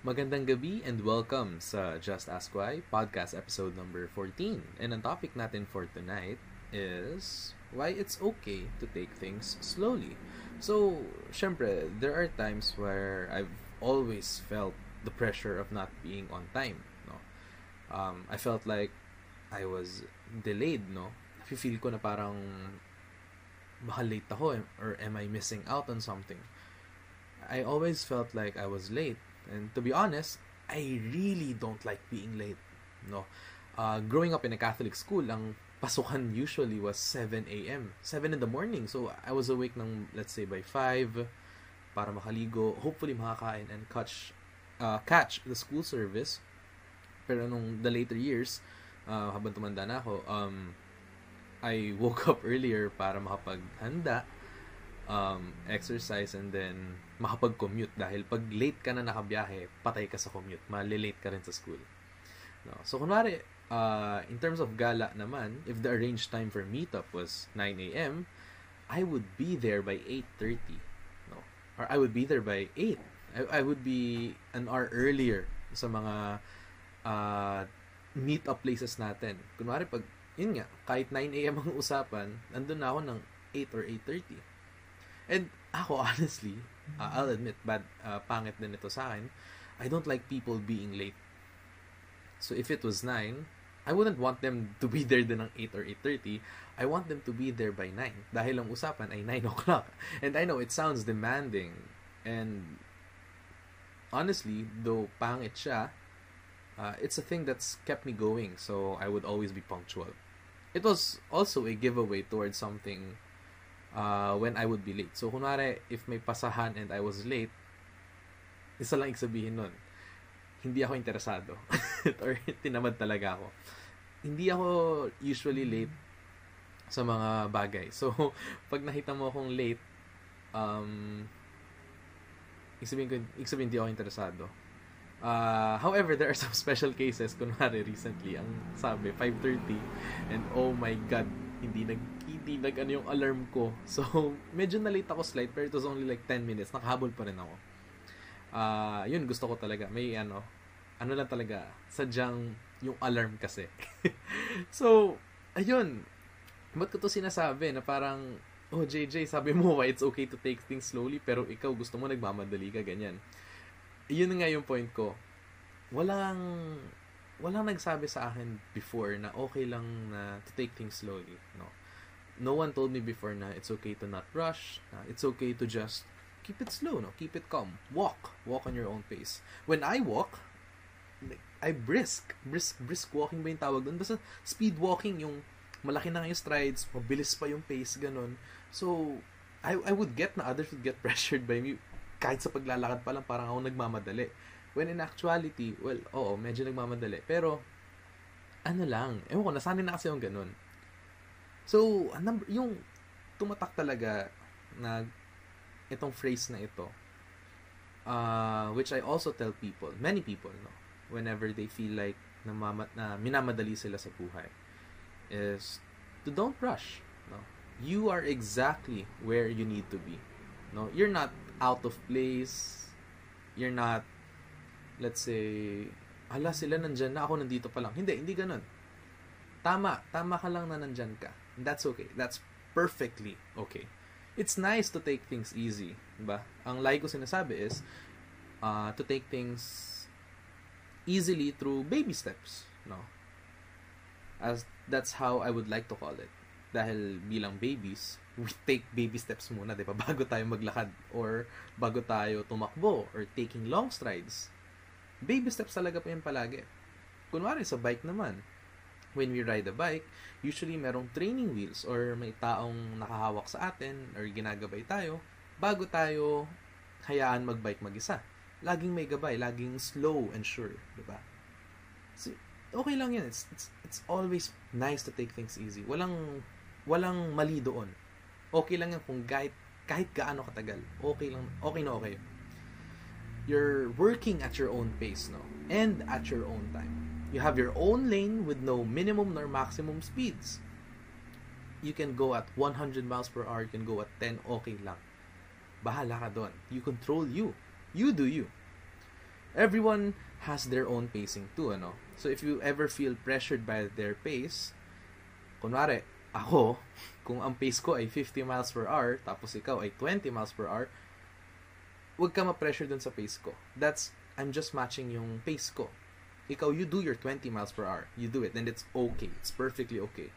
Magandang gabi and welcome sa Just Ask Why podcast episode number 14. And ang topic natin for tonight is why it's okay to take things slowly. So, syempre, there are times where I've always felt the pressure of not being on time, no? Um, I felt like I was delayed, no? Feel ko na parang baka late ako or am I missing out on something? I always felt like I was late and to be honest, I really don't like being late. No. Uh, growing up in a Catholic school, ang pasukan usually was 7 a.m. 7 in the morning. So, I was awake ng, let's say, by 5 para makaligo, hopefully makakain and catch, uh, catch the school service. Pero nung the later years, uh, habang tumanda na ako, um, I woke up earlier para makapaghanda um, exercise and then makapag-commute dahil pag late ka na nakabiyahe, patay ka sa commute. Malilate ka rin sa school. No? So, kunwari, uh, in terms of gala naman, if the arranged time for meetup was 9 a.m., I would be there by 8.30. No? Or I would be there by 8. I, I would be an hour earlier sa mga uh, meet-up places natin. Kunwari, pag, yun nga, kahit 9 a.m. ang usapan, nandun na ako ng 8 or 8.30. And ako, honestly, uh, I'll admit, bad, uh, pangit din ito sa akin. I don't like people being late. So if it was 9, I wouldn't want them to be there din ng 8 or 8.30. I want them to be there by 9. Dahil ang usapan ay 9 o'clock. And I know it sounds demanding. And honestly, though pangit siya, uh, it's a thing that's kept me going. So I would always be punctual. It was also a giveaway towards something uh, when I would be late. So, kunwari, if may pasahan and I was late, isa lang sabihin nun, hindi ako interesado. or tinamad talaga ako. Hindi ako usually late sa mga bagay. So, pag nakita mo akong late, um, isabihin ko, isabihin hindi ako interesado. Uh, however, there are some special cases. Kunwari, recently, ang sabi, 5.30, and oh my God, hindi nag hindi nag ano yung alarm ko. So, medyo na late ako slight pero it was only like 10 minutes. Nakahabol pa rin ako. Ah, uh, yun gusto ko talaga. May ano, ano lang talaga, sadyang yung alarm kasi. so, ayun. Ba't ko to sinasabi na parang, oh JJ, sabi mo why it's okay to take things slowly pero ikaw gusto mo nagmamadali ka, ganyan. Yun nga yung point ko. Walang walang nagsabi sa akin before na okay lang na to take things slowly, no. No one told me before na it's okay to not rush, na it's okay to just keep it slow, no. Keep it calm. Walk, walk on your own pace. When I walk, I brisk, brisk, brisk walking ba yung tawag doon? Basta speed walking yung malaki na yung strides, mabilis pa yung pace, ganun. So, I, I would get na others would get pressured by me kahit sa paglalakad pa lang parang ako nagmamadali When in actuality, well, oo, medyo nagmamadali. Pero, ano lang, ewan ko, nasanay na kasi yung ganun. So, number, yung tumatak talaga na itong phrase na ito, uh, which I also tell people, many people, no, whenever they feel like namamat, na minamadali sila sa buhay, is to don't rush. No? You are exactly where you need to be. No, you're not out of place. You're not let's say, ala sila nandyan na, ako nandito pa lang. Hindi, hindi ganun. Tama, tama ka lang na nandyan ka. That's okay. That's perfectly okay. It's nice to take things easy, ba? Ang like ko sinasabi is uh, to take things easily through baby steps, no? As that's how I would like to call it. Dahil bilang babies, we take baby steps muna, 'di ba? Bago tayo maglakad or bago tayo tumakbo or taking long strides baby steps talaga po yan palagi. Kunwari sa bike naman, when we ride a bike, usually merong training wheels or may taong nakahawak sa atin or ginagabay tayo bago tayo hayaan magbike mag-isa. Laging may gabay, laging slow and sure, di ba? So, okay lang yan. It's, it's, it's always nice to take things easy. Walang, walang mali doon. Okay lang yan kung kahit, kahit gaano katagal. Okay lang, okay na okay you're working at your own pace, no? And at your own time. You have your own lane with no minimum nor maximum speeds. You can go at 100 miles per hour, you can go at 10, okay lang. Bahala ka doon. You control you. You do you. Everyone has their own pacing too, ano? So if you ever feel pressured by their pace, kunwari, ako, kung ang pace ko ay 50 miles per hour, tapos ikaw ay 20 miles per hour, huwag ka ma-pressure dun sa pace ko. That's, I'm just matching yung pace ko. Ikaw, you do your 20 miles per hour. You do it, and it's okay. It's perfectly okay.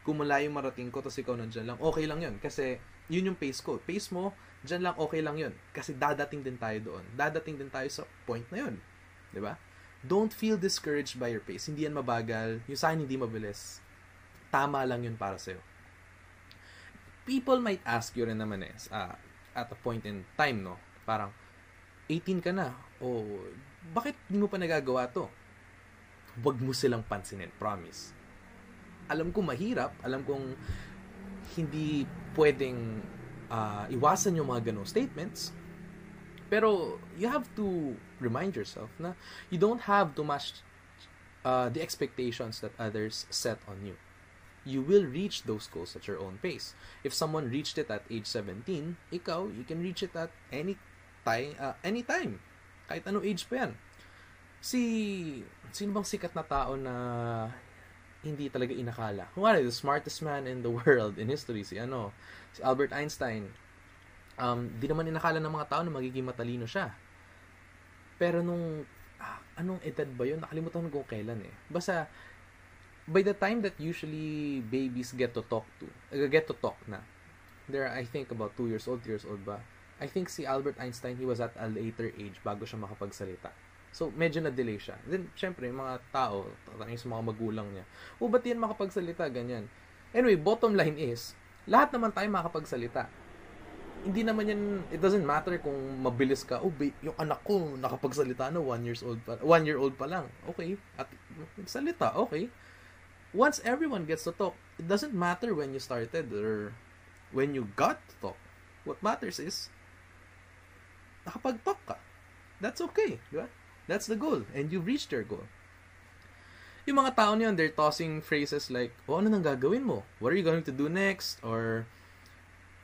Kung malayo marating ko, tapos ikaw nandyan lang, okay lang yun. Kasi, yun yung pace ko. Pace mo, dyan lang okay lang yun. Kasi dadating din tayo doon. Dadating din tayo sa point na yun. ba? Don't feel discouraged by your pace. Hindi yan mabagal. Yung sa hindi mabilis. Tama lang yun para sa'yo. People might ask you rin naman eh, uh, at a point in time, no? Parang, 18 ka na. O, bakit hindi mo pa nagagawa to? Huwag mo silang pansinin, promise. Alam ko mahirap, alam kong hindi pwedeng uh, iwasan yung mga ganong statements. Pero you have to remind yourself na you don't have to match uh, the expectations that others set on you. You will reach those goals at your own pace. If someone reached it at age 17, ikaw, you can reach it at any time, uh, any time. Kahit ano age pa yan. Si, sino bang sikat na tao na hindi talaga inakala? Kung the smartest man in the world in history, si ano, si Albert Einstein. Um, di naman inakala ng mga tao na magiging matalino siya. Pero nung, ah, anong edad ba yun? Nakalimutan ko kailan eh. Basta, by the time that usually babies get to talk to, uh, get to talk na, they're, I think, about 2 years old, 3 years old ba? I think si Albert Einstein, he was at a later age bago siya makapagsalita. So, medyo na-delay siya. Then, syempre, yung mga tao, tatanungin sa mga magulang niya, o, ba't yan makapagsalita? Ganyan. Anyway, bottom line is, lahat naman tayo makapagsalita. Hindi naman yan, it doesn't matter kung mabilis ka, oh, ba- yung anak ko nakapagsalita na, one years old pa, one year old pa lang. Okay. At, salita, okay. Once everyone gets to talk, it doesn't matter when you started or when you got to talk. What matters is, nakapag-talk ka. That's okay, di ba? That's the goal. And you've reached your goal. Yung mga tao niyon, they're tossing phrases like, oh, ano nang gagawin mo? What are you going to do next? Or,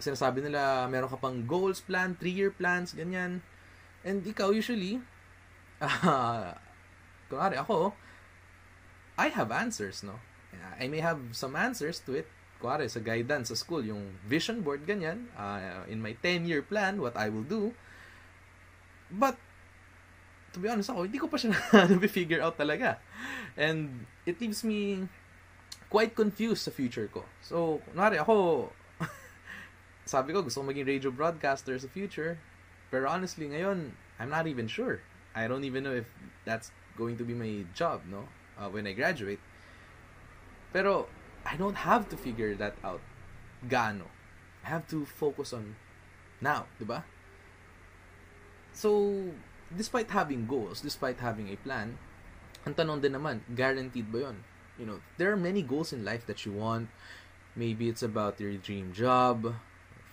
sinasabi nila, meron ka pang goals plan, three-year plans, ganyan. And ikaw, usually, uh, kunwari ako, I have answers, no? I may have some answers to it. Kunwari, sa guidance sa school, yung vision board, ganyan. Uh, in my 10-year plan, what I will do. But, to be honest ako, hindi ko pa siya na-figure out talaga. And it leaves me quite confused sa future ko. So, kunwari ako, sabi ko, gusto ko maging radio broadcaster sa future. Pero honestly, ngayon, I'm not even sure. I don't even know if that's going to be my job, no? Uh, when I graduate. Pero, I don't have to figure that out. Gaano. I have to focus on now, di ba? So, despite having goals, despite having a plan, ang tanong din naman, guaranteed ba yon? You know, there are many goals in life that you want. Maybe it's about your dream job,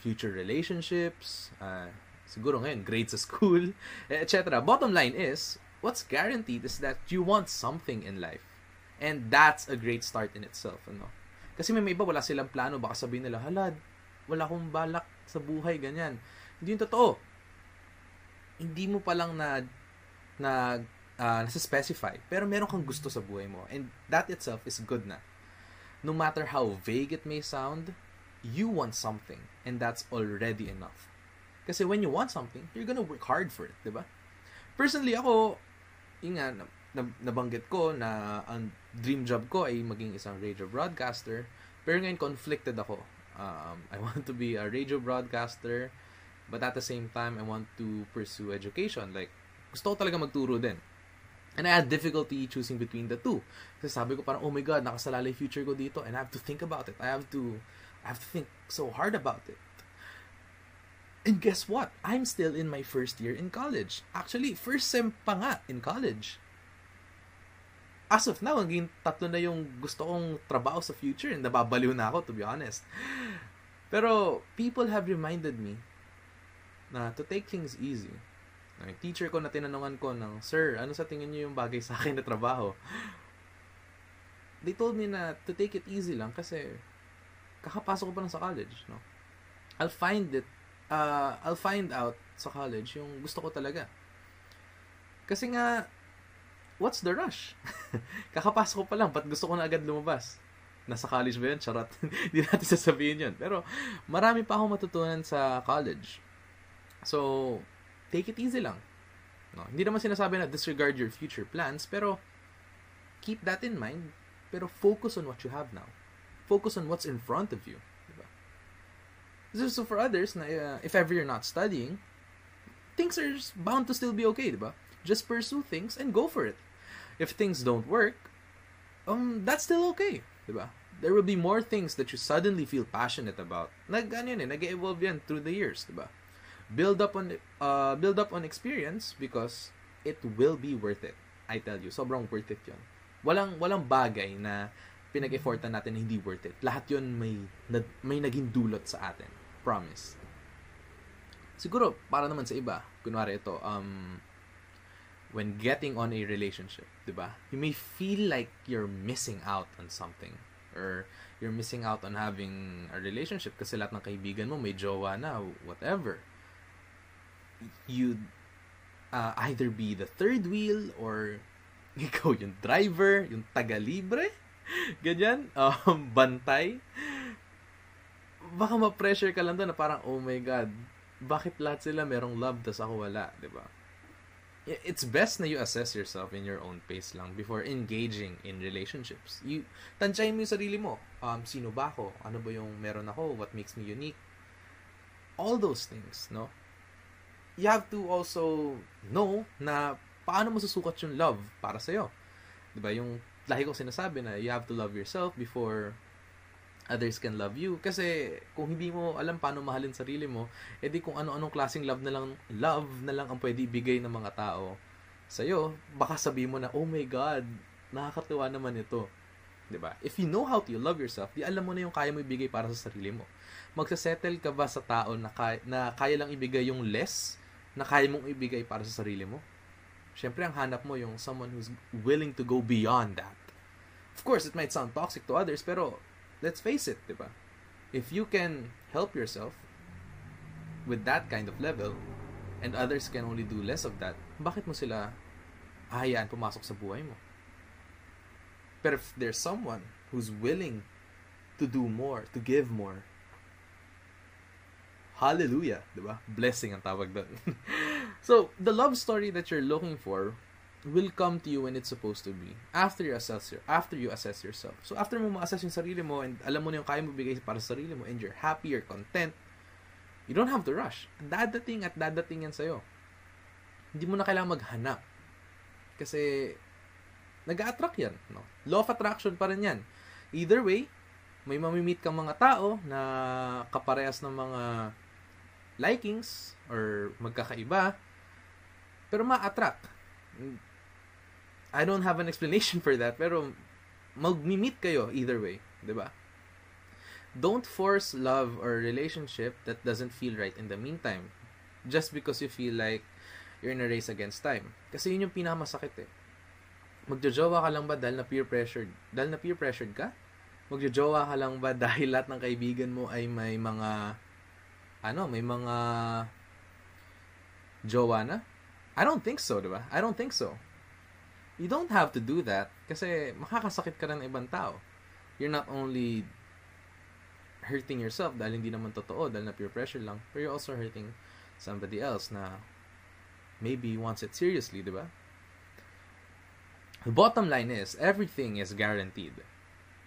future relationships, uh, siguro ngayon, grades sa school, etc. Bottom line is, what's guaranteed is that you want something in life. And that's a great start in itself. Ano? Kasi may, may iba, wala silang plano. Baka sabihin nila, halad, wala akong balak sa buhay, ganyan. Hindi yung totoo hindi mo pa lang na na uh, nasa-specify, pero meron kang gusto sa buhay mo. And that itself is good na. No matter how vague it may sound, you want something. And that's already enough. Kasi when you want something, you're gonna work hard for it, di ba? Personally, ako, yun nga, nabanggit ko na ang dream job ko ay maging isang radio broadcaster. Pero ngayon, conflicted ako. Um, I want to be a radio broadcaster But at the same time, I want to pursue education. Like, gusto ko talaga magturo din. And I had difficulty choosing between the two. Kasi sabi ko parang, oh my God, nakasalalay future ko dito and I have to think about it. I have to, I have to think so hard about it. And guess what? I'm still in my first year in college. Actually, first sem pa nga in college. As of now, hanggang tatlo na yung gusto kong trabaho sa future and nababaliw na ako, to be honest. Pero, people have reminded me na to take things easy. Yung teacher ko na tinanungan ko ng, Sir, ano sa tingin niyo yung bagay sa akin na trabaho? They told me na to take it easy lang kasi kakapasok ko pa lang sa college, no? I'll find it, uh, I'll find out sa college yung gusto ko talaga. Kasi nga, what's the rush? Kakapasok ko pa lang, ba't gusto ko na agad lumabas? Nasa college ba yun? Charot. Hindi natin sasabihin yun. Pero, marami pa akong matutunan sa college. So, take it easy lang. No, hindi naman sinasabi na disregard your future plans, pero keep that in mind, pero focus on what you have now. Focus on what's in front of you. Diba? So, for others, na, uh, if ever you're not studying, things are bound to still be okay, diba? Just pursue things and go for it. If things don't work, um, that's still okay, diba? There will be more things that you suddenly feel passionate about. Nag, ano eh, nag-evolve yan through the years, diba? Build up on, uh, build up on experience because it will be worth it. I tell you, sobrang worth it yun. Walang, walang bagay na pinag-effortan natin na hindi worth it. Lahat yun may, may naging dulot sa atin. Promise. Siguro, para naman sa iba, kunwari ito, um, when getting on a relationship, di ba? You may feel like you're missing out on something. Or you're missing out on having a relationship kasi lahat ng kaibigan mo may jowa na, whatever. You'd uh, either be the third wheel or ikaw yung driver, yung taga-libre, ganyan, um, bantay. Baka ma-pressure ka lang doon na parang, oh my God, bakit lahat sila merong love tas ako wala, di ba? It's best na you assess yourself in your own pace lang before engaging in relationships. You, tansyahin mo yung sarili mo. Um, sino ba ako? Ano ba yung meron ako? What makes me unique? All those things, no? You have to also know na paano mo susukat yung love para sa'yo. Diba? Yung lahi ko sinasabi na you have to love yourself before others can love you. Kasi kung hindi mo alam paano mahalin sarili mo, edi kung ano-anong klaseng love na lang, love na lang ang pwede ibigay ng mga tao sa'yo, baka sabihin mo na, oh my God, nakakatuwa naman ito. 'di ba? If you know how to love yourself, di alam mo na yung kaya mo ibigay para sa sarili mo. Magsasettle ka ba sa tao na kaya, na kaya lang ibigay yung less na kaya mong ibigay para sa sarili mo? Siyempre, ang hanap mo yung someone who's willing to go beyond that. Of course, it might sound toxic to others, pero let's face it, di ba? If you can help yourself with that kind of level, and others can only do less of that, bakit mo sila hahayaan pumasok sa buhay mo? But if there's someone who's willing to do more, to give more, hallelujah, di ba? Blessing ang tawag doon. So, the love story that you're looking for will come to you when it's supposed to be. After you assess your, after you assess yourself. So, after mo ma-assess yung sarili mo and alam mo na yung kaya mo bigay para sa sarili mo and you're happy, you're content, you don't have to rush. Dadating at dadating yan sa'yo. Hindi mo na kailangan maghanap. Kasi, nag-attract yan. No? Law of attraction pa rin yan. Either way, may mamimit kang mga tao na kaparehas ng mga likings or magkakaiba pero ma-attract. I don't have an explanation for that, pero mag-meet kayo either way, 'di ba? Don't force love or relationship that doesn't feel right in the meantime just because you feel like you're in a race against time. Kasi yun yung pinakamasakit eh. Magjojowa ka lang ba dahil na peer pressured? Dahil na peer pressured ka? Magjojowa ka lang ba dahil lahat ng kaibigan mo ay may mga ano, may mga jowa na? I don't think so, di ba? I don't think so. You don't have to do that kasi makakasakit ka rin ng ibang tao. You're not only hurting yourself dahil hindi naman totoo, dahil na peer pressure lang, but you're also hurting somebody else na maybe wants it seriously, di ba? The bottom line is, everything is guaranteed.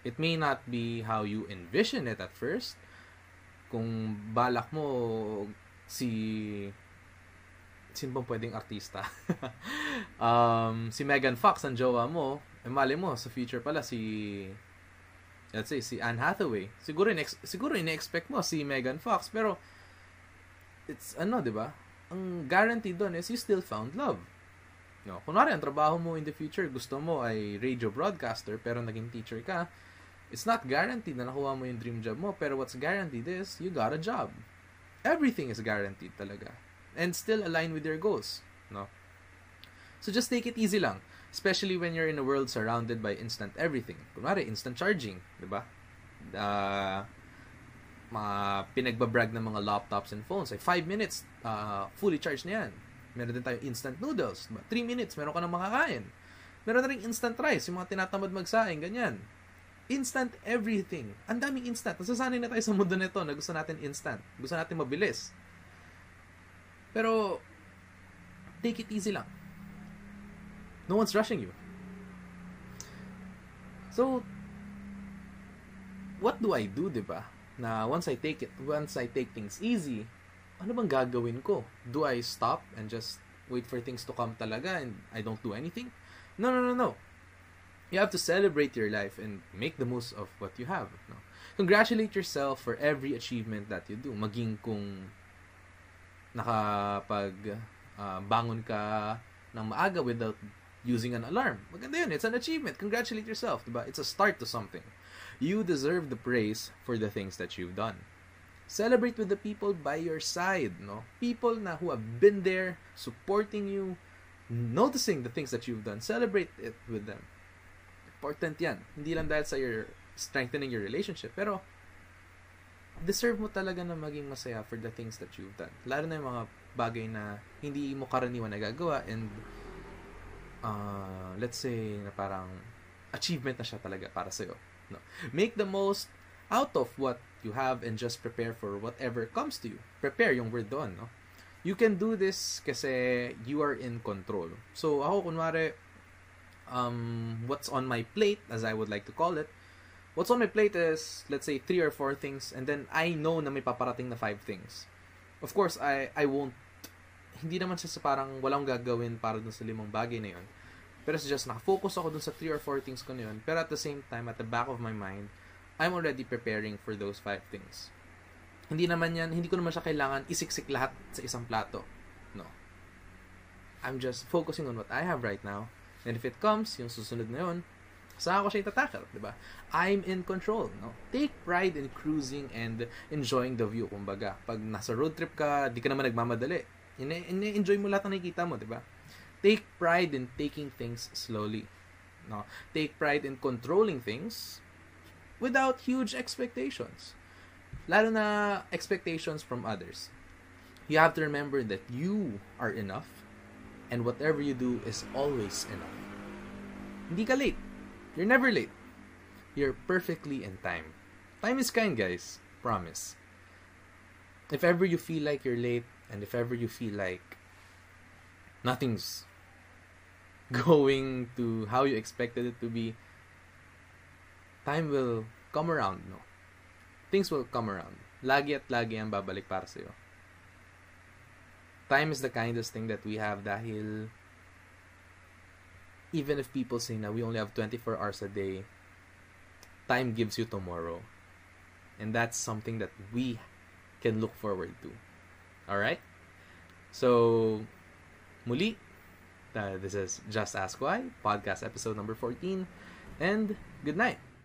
It may not be how you envision it at first. Kung balak mo si sino bang pwedeng artista? um, si Megan Fox, ang jowa mo, eh, mali mo, sa future pala si, let's say, si Anne Hathaway. Siguro, in siguro ine-expect mo si Megan Fox, pero, it's, ano, di ba? Ang guarantee doon is you still found love. No, kunwari, ang trabaho mo in the future, gusto mo ay radio broadcaster, pero naging teacher ka, it's not guaranteed na nakuha mo yung dream job mo, pero what's guaranteed is, you got a job. Everything is guaranteed talaga and still align with your goals. No? So just take it easy lang. Especially when you're in a world surrounded by instant everything. Kunwari, instant charging. di ba? Uh, mga pinagbabrag ng mga laptops and phones. Like, 5 minutes, uh, fully charged na yan. Meron din tayo instant noodles. Diba? 3 minutes, meron ka nang makakain. Meron na rin instant rice, yung mga tinatamad magsaing, ganyan. Instant everything. Ang daming instant. Nasasanay na tayo sa mundo nito na gusto natin instant. Gusto natin mabilis. Pero, take it easy lang. No one's rushing you. So, what do I do, di ba? Na once I take it, once I take things easy, ano bang gagawin ko? Do I stop and just wait for things to come talaga and I don't do anything? No, no, no, no. You have to celebrate your life and make the most of what you have. No? Congratulate yourself for every achievement that you do. Maging kung nakapag uh, bangon ka ng maaga without using an alarm. Maganda yun. It's an achievement. Congratulate yourself. Diba? It's a start to something. You deserve the praise for the things that you've done. Celebrate with the people by your side, no? People na who have been there, supporting you, noticing the things that you've done, celebrate it with them. Important yan. Hindi lang dahil sa your strengthening your relationship, pero deserve mo talaga na maging masaya for the things that you've done. Lalo na yung mga bagay na hindi mo karaniwan nagagawa and uh, let's say na parang achievement na siya talaga para sa'yo. No? Make the most out of what you have and just prepare for whatever comes to you. Prepare yung word doon, no? you can do this kasi you are in control. So, ako, kunwari, um, what's on my plate, as I would like to call it, what's on my plate is, let's say, three or four things, and then I know na may paparating na five things. Of course, I, I won't, hindi naman siya sa parang walang gagawin para dun sa limang bagay na yun. Pero it's just, nakafocus ako dun sa three or four things ko na yun. Pero at the same time, at the back of my mind, I'm already preparing for those five things. Hindi naman yan, hindi ko naman siya kailangan isiksik lahat sa isang plato. No. I'm just focusing on what I have right now. And if it comes, yung susunod na yun, saan ko siya itatakal, di ba? I'm in control, no? Take pride in cruising and enjoying the view, kumbaga. Pag nasa road trip ka, di ka naman nagmamadali. Ine-enjoy mo lahat ng nakikita mo, di ba? Take pride in taking things slowly. No? Take pride in controlling things without huge expectations. lalo na expectations from others. You have to remember that you are enough and whatever you do is always enough. Hindi ka late. You're never late. You're perfectly in time. Time is kind, guys. Promise. If ever you feel like you're late and if ever you feel like nothing's going to how you expected it to be, time will come around, no? things will come around. Lagi at lagi ang babalik para sa'yo. Time is the kindest thing that we have dahil even if people say na we only have 24 hours a day, time gives you tomorrow. And that's something that we can look forward to. Alright? So, muli, uh, this is Just Ask Why, podcast episode number 14, and good night.